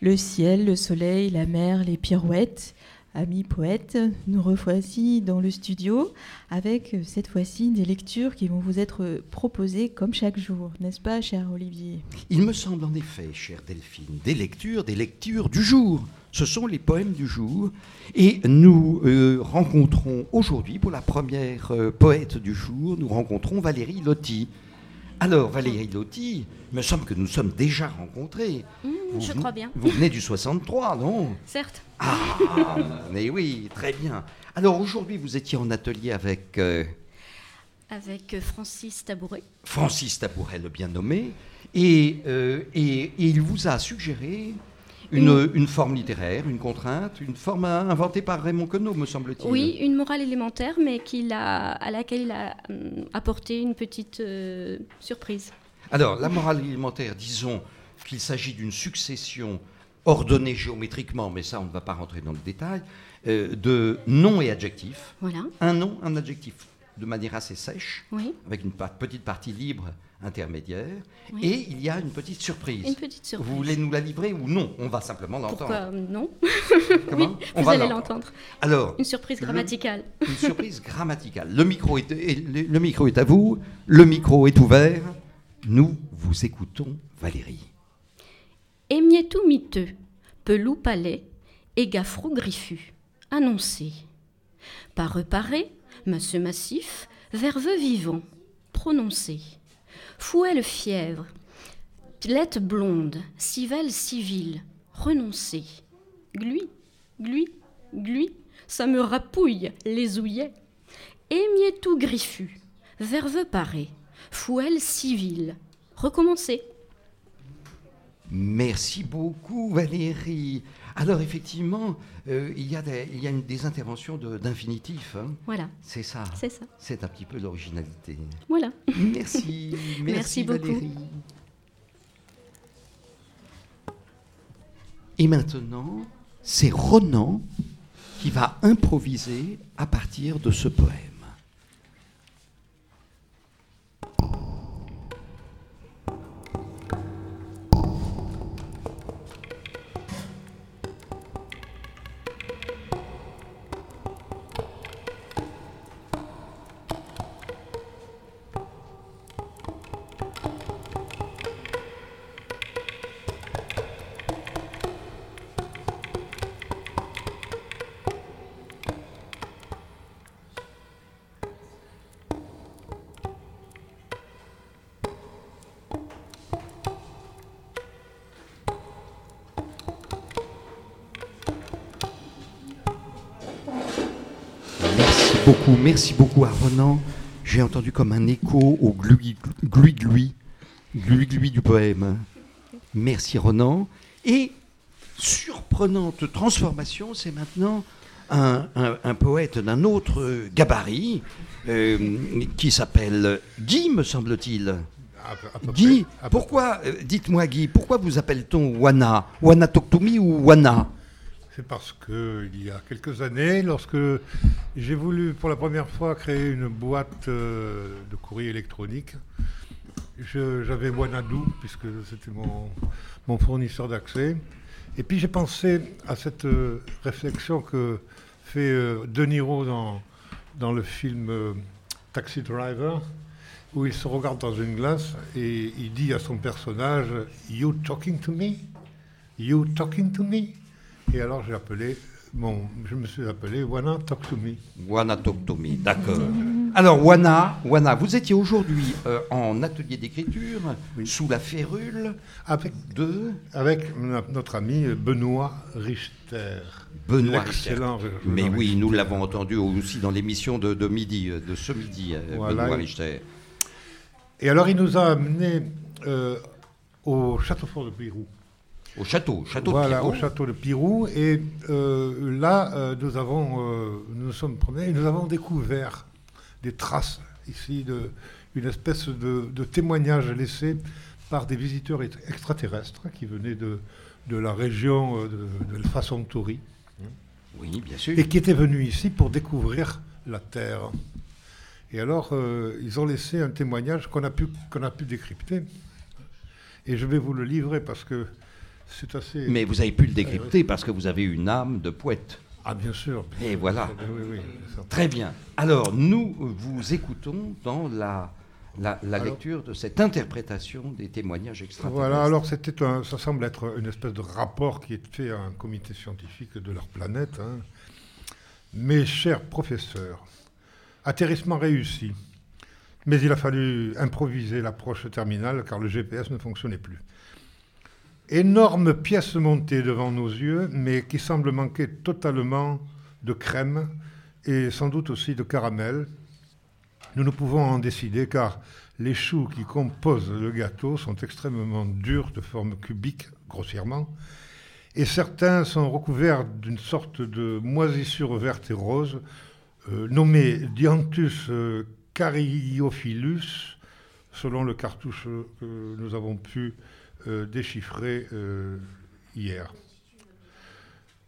Le ciel, le soleil, la mer, les pirouettes. Amis poètes, nous revoici dans le studio avec euh, cette fois-ci des lectures qui vont vous être proposées comme chaque jour, n'est-ce pas, cher Olivier? Il me semble en effet, chère Delphine, des lectures, des lectures du jour. Ce sont les poèmes du jour. Et nous euh, rencontrons aujourd'hui, pour la première euh, poète du jour, nous rencontrons Valérie Lotti. Alors, Valérie Lotti, il me semble que nous sommes déjà rencontrés. Mmh, je crois bien. Vous venez du 63, non? Certes. Ah, mais oui, très bien. Alors aujourd'hui, vous étiez en atelier avec... euh, Avec euh, Francis Tabouret. Francis Tabouret, le bien nommé, et, euh, et- et il vous a suggéré une, une forme littéraire, une contrainte, une forme inventée par Raymond Queneau, me semble-t-il. Oui, une morale élémentaire, mais qu'il a, à laquelle il a hum, apporté une petite euh, surprise. Alors, la morale alimentaire, disons qu'il s'agit d'une succession ordonnée géométriquement, mais ça, on ne va pas rentrer dans le détail, euh, de noms et adjectifs. Voilà. Un nom, un adjectif, de manière assez sèche, Oui, avec une petite partie libre intermédiaire, Oui. et il y a une petite surprise. une petite surprise. Vous voulez nous la livrer ou non? On va simplement l'entendre. Pourquoi non? Comment? Oui, On vous va allez l'entendre. Alors, Une surprise Le- grammaticale. une surprise grammaticale. Le micro, est, le, le micro est à vous, le micro est ouvert. Nous vous écoutons, Valérie. Émiettou miteux, pelou palais, et gaffrou griffu. Annoncé. Par reparé, masseux massif, verveux vivant. Prononcé. Fouelle fièvre, pilette blonde, civelle civile. Renoncé. Glui, glui, glui, ça me rapouille les ouillets. Émiettou griffu, verveux paré, fouelle civile. Recommencer. Merci beaucoup, Valérie. Alors, effectivement, euh, il y a des, il y a une- des interventions de- d'infinitifs. hein. Voilà, C'est ça. c'est ça. C'est un petit peu l'originalité. Voilà. Merci. merci, Merci beaucoup. Valérie. Et maintenant, c'est Ronan qui va improviser à partir de ce poème. Beaucoup, merci beaucoup à Ronan. J'ai entendu comme un écho au glui glui glui, glui glui du poème. Merci Ronan. Et surprenante transformation, c'est maintenant un, un- un poète d'un autre gabarit euh, qui s'appelle Guy, me semble-t-il. Guy, pourquoi, euh, dites-moi Guy, pourquoi vous appelle-t-on Wana? Wana Toktomi ou Wana? C'est parce que il y a quelques années, lorsque j'ai voulu pour la première fois créer une boîte euh, de courrier électronique, j'avais Wanadoo, puisque c'était mon, fournisseur d'accès. Et puis j'ai pensé à cette euh, réflexion que fait euh, De Niro dans, dans le film Taxi Driver, où il se regarde dans une glace et il dit à son personnage You talking to me? You talking to me? Et alors j'ai appelé mon, je me suis appelé Wanna Talk to Me. Wana Toktomi, d'accord. Alors, Wana, Wana, vous étiez aujourd'hui euh, en atelier d'écriture sous la férule Avec, de avec no- notre ami Benoît Richter. Benoît Richter. Mais oui, nous l'avons entendu aussi dans l'émission de, de midi, euh, de ce midi, euh, Voilà. Benoît Richter. Et alors il nous a amenés euh, au château fort de Pirou. Au château, château voilà, de Pierrot. au château de Pirou. Et euh, là, euh, nous avons, euh, nous sommes promenés et nous avons découvert des traces ici de une espèce de, de témoignage laissé par des visiteurs ex- extraterrestres qui venaient de, de la région de, de Façon-Toury Oui, bien sûr. et qui étaient venus ici pour découvrir la Terre. Et alors, ils ont laissé un témoignage qu'on a pu, qu'on a pu décrypter. Et je vais vous le livrer parce que c'est assez. Mais vous avez pu le décrypter parce que vous avez une âme de poète. Ah, bien sûr. Et voilà. Oui, oui. Très bien. Alors, nous vous écoutons dans la, la, la Alors- lecture de cette interprétation des témoignages extraterrestres. Voilà, alors c'était un, ça semble être une espèce de rapport qui est fait à un comité scientifique de leur planète. hein. Mes chers professeurs, atterrissement réussi, mais il a fallu improviser l'approche terminale car le GPS ne fonctionnait plus. Énorme pièce montée devant nos yeux, mais qui semble manquer totalement de crème et sans doute aussi de caramel. Nous ne pouvons en décider car les choux qui composent le gâteau sont extrêmement durs, de forme cubique, grossièrement, et certains sont recouverts d'une sorte de moisissure verte et rose, euh, nommée Dianthus euh, caryophyllus, selon le cartouche que nous avons pu euh, déchiffrer euh, hier.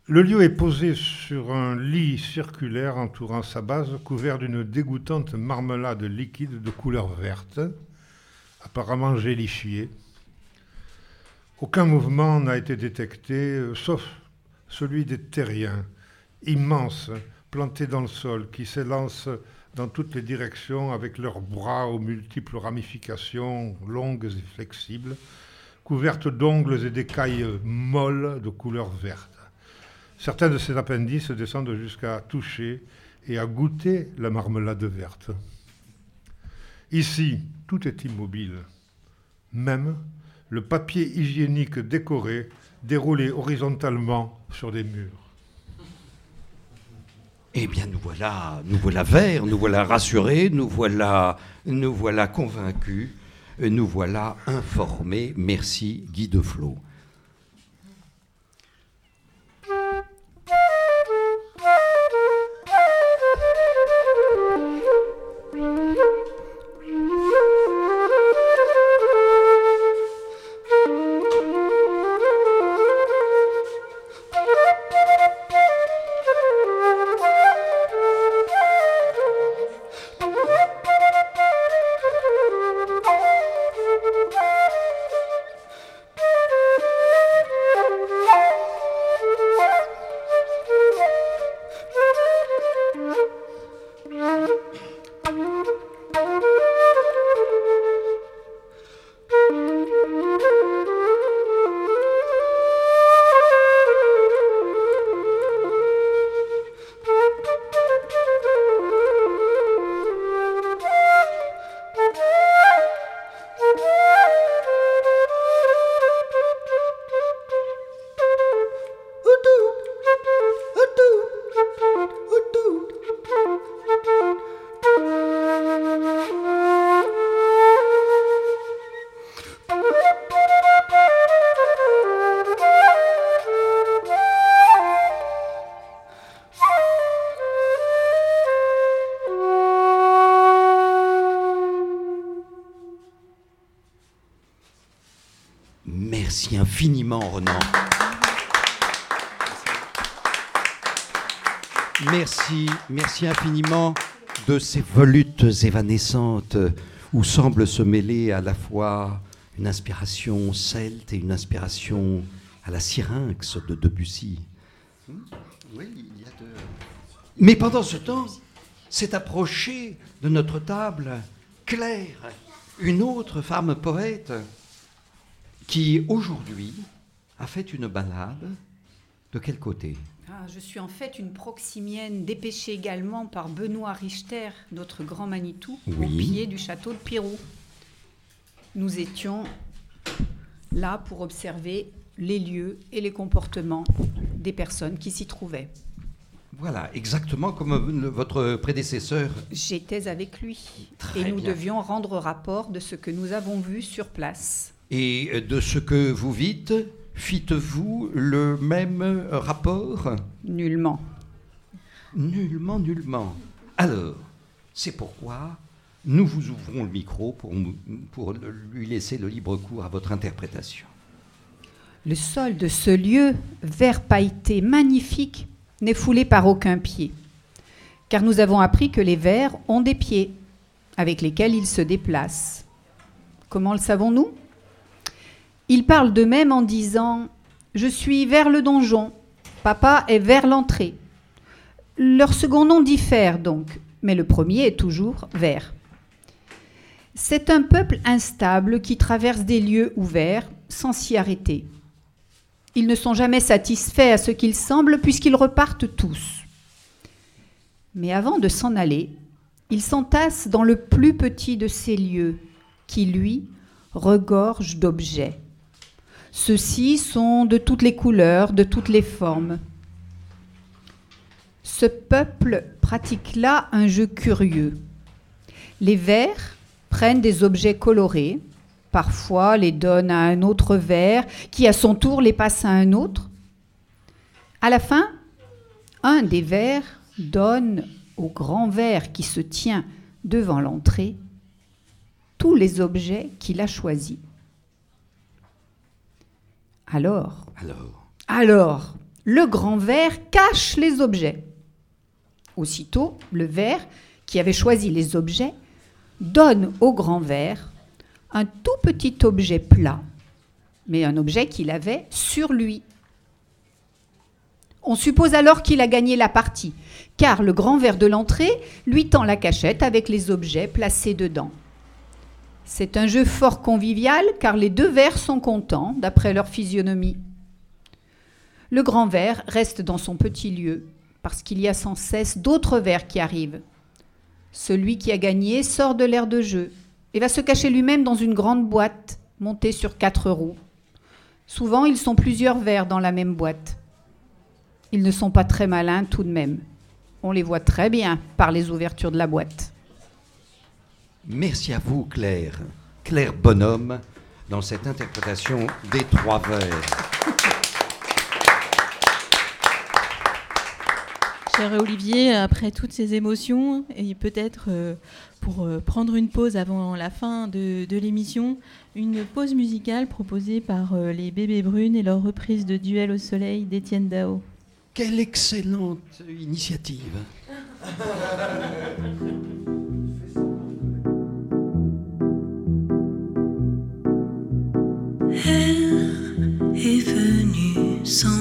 Le lieu est posé sur un lit circulaire entourant sa base, couvert d'une dégoûtante marmelade liquide de couleur verte, apparemment gélifiée. Aucun mouvement n'a été détecté, euh, sauf celui des terriens, immenses, plantés dans le sol, qui s'élancent dans toutes les directions avec leurs bras aux multiples ramifications longues et flexibles, couvertes d'ongles et d'écailles molles de couleur verte. Certains de ces appendices descendent jusqu'à toucher et à goûter la marmelade verte. Ici, tout est immobile. Même le papier hygiénique décoré déroulé horizontalement sur des murs. Eh bien, nous voilà, nous voilà verts, nous voilà rassurés, nous voilà, nous voilà convaincus, nous voilà informés. Merci Guy Deflot. Infiniment, Renan. Merci, merci infiniment de ces volutes évanescentes où semble se mêler à la fois une inspiration celte et une inspiration à la syrinx de Debussy. Oui, il y a de... Mais pendant ce temps, s'est approchée de notre table Claire, une autre femme poète qui aujourd'hui a fait une balade. De quel côté? Ah, je suis en fait une proximienne dépêchée également par Benoît Richter, notre grand Manitou, au pied du château de Pirou. Nous étions là pour observer les lieux et les comportements des personnes qui s'y trouvaient. Voilà, exactement comme votre prédécesseur. J'étais avec lui Très et nous bien. devions rendre rapport de ce que nous avons vu sur place. Et de ce que vous vîtes, fîtes-vous le même rapport? Nullement. Nullement, nullement. Alors, c'est pourquoi nous vous ouvrons le micro pour, pour lui laisser le libre cours à votre interprétation. Le sol de ce lieu, vert pailleté magnifique, n'est foulé par aucun pied. Car nous avons appris que les vers ont des pieds, avec lesquels ils se déplacent. Comment le savons-nous? Ils parlent d'eux-mêmes en disant je suis vers le donjon. Papa est vers l'entrée. Leur second nom diffère donc, mais le premier est toujours vers. C'est un peuple instable qui traverse des lieux ouverts sans s'y arrêter. Ils ne sont jamais satisfaits à ce qu'il semble puisqu'ils repartent tous. Mais avant de s'en aller, ils s'entassent dans le plus petit de ces lieux qui, lui, regorge d'objets. Ceux-ci sont de toutes les couleurs, de toutes les formes. Ce peuple pratique là un jeu curieux. Les vers prennent des objets colorés, parfois les donnent à un autre vers, qui à son tour les passe à un autre. À la fin, un des vers donne au grand ver qui se tient devant l'entrée tous les objets qu'il a choisis. Alors, Alors, alors, le grand ver cache les objets. Aussitôt, le ver, qui avait choisi les objets, donne au grand ver un tout petit objet plat, mais un objet qu'il avait sur lui. On suppose alors qu'il a gagné la partie, car le grand ver de l'entrée lui tend la cachette avec les objets placés dedans. C'est un jeu fort convivial, car les deux vers sont contents, d'après leur physionomie. Le grand ver reste dans son petit lieu, parce qu'il y a sans cesse d'autres vers qui arrivent. Celui qui a gagné sort de l'air de jeu et va se cacher lui-même dans une grande boîte montée sur quatre roues. Souvent, ils sont plusieurs vers dans la même boîte. Ils ne sont pas très malins tout de même. On les voit très bien par les ouvertures de la boîte. Merci à vous, Claire. Claire Bonhomme, dans cette interprétation des trois vers. Cher Olivier, après toutes ces émotions, et peut-être euh, pour euh, prendre une pause avant la fin de, de l'émission, une pause musicale proposée par euh, les Bébés Brunes et leur reprise de Duel au soleil d'Étienne Dao. Quelle excellente initiative. Est venue sans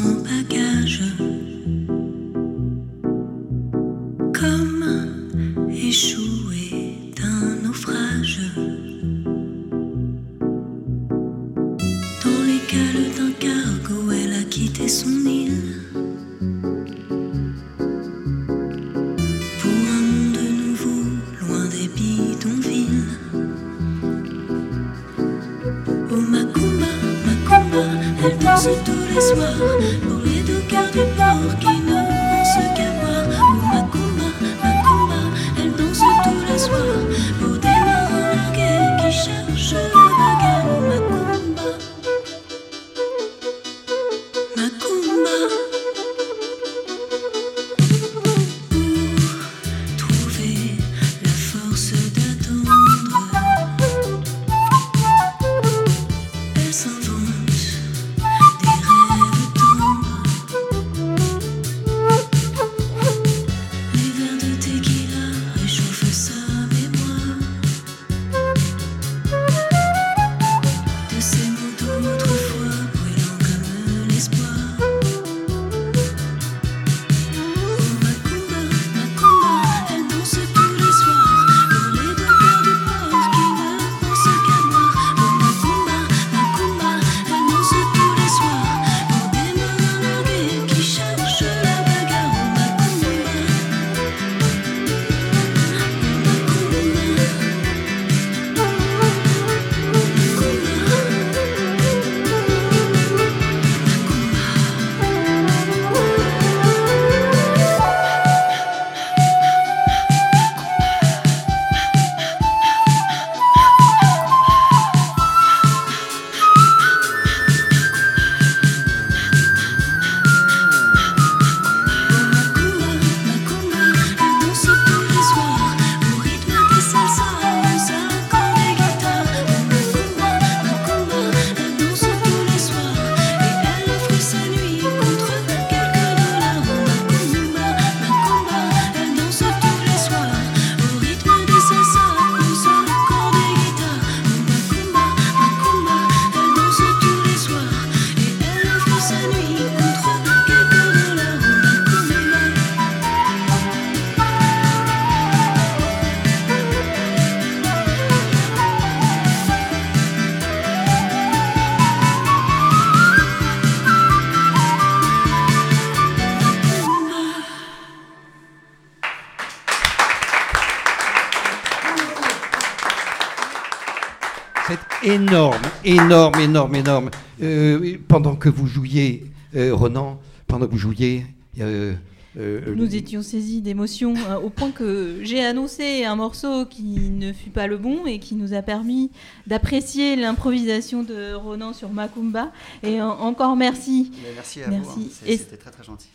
énorme, énorme, énorme, énorme. Euh, pendant que vous jouiez, euh, Ronan, pendant que vous jouiez, euh, euh, Nous étions saisis d'émotion euh, au point que j'ai annoncé un morceau qui ne fut pas le bon et qui nous a permis d'apprécier l'improvisation de Ronan sur Macumba. Et en- encore merci. Mais merci à Merci. vous, hein. C'était très très gentil.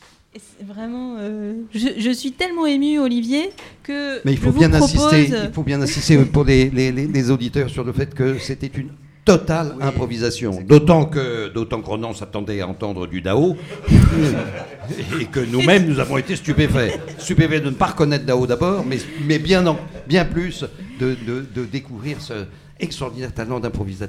Vraiment, euh, je, je suis tellement émue, Olivier, que Mais il je faut vous bien propose... insister, il faut bien insister pour les, les- les- les auditeurs sur le fait que c'était une totale Oui, improvisation. D'autant que, d'autant que Ronan s'attendait à entendre du Dao et que nous-mêmes nous avons été stupéfaits. Stupéfaits de ne pas reconnaître Dao d'abord, mais, mais bien, en- bien plus de, de- de découvrir ce extraordinaire talent d'improvisateur.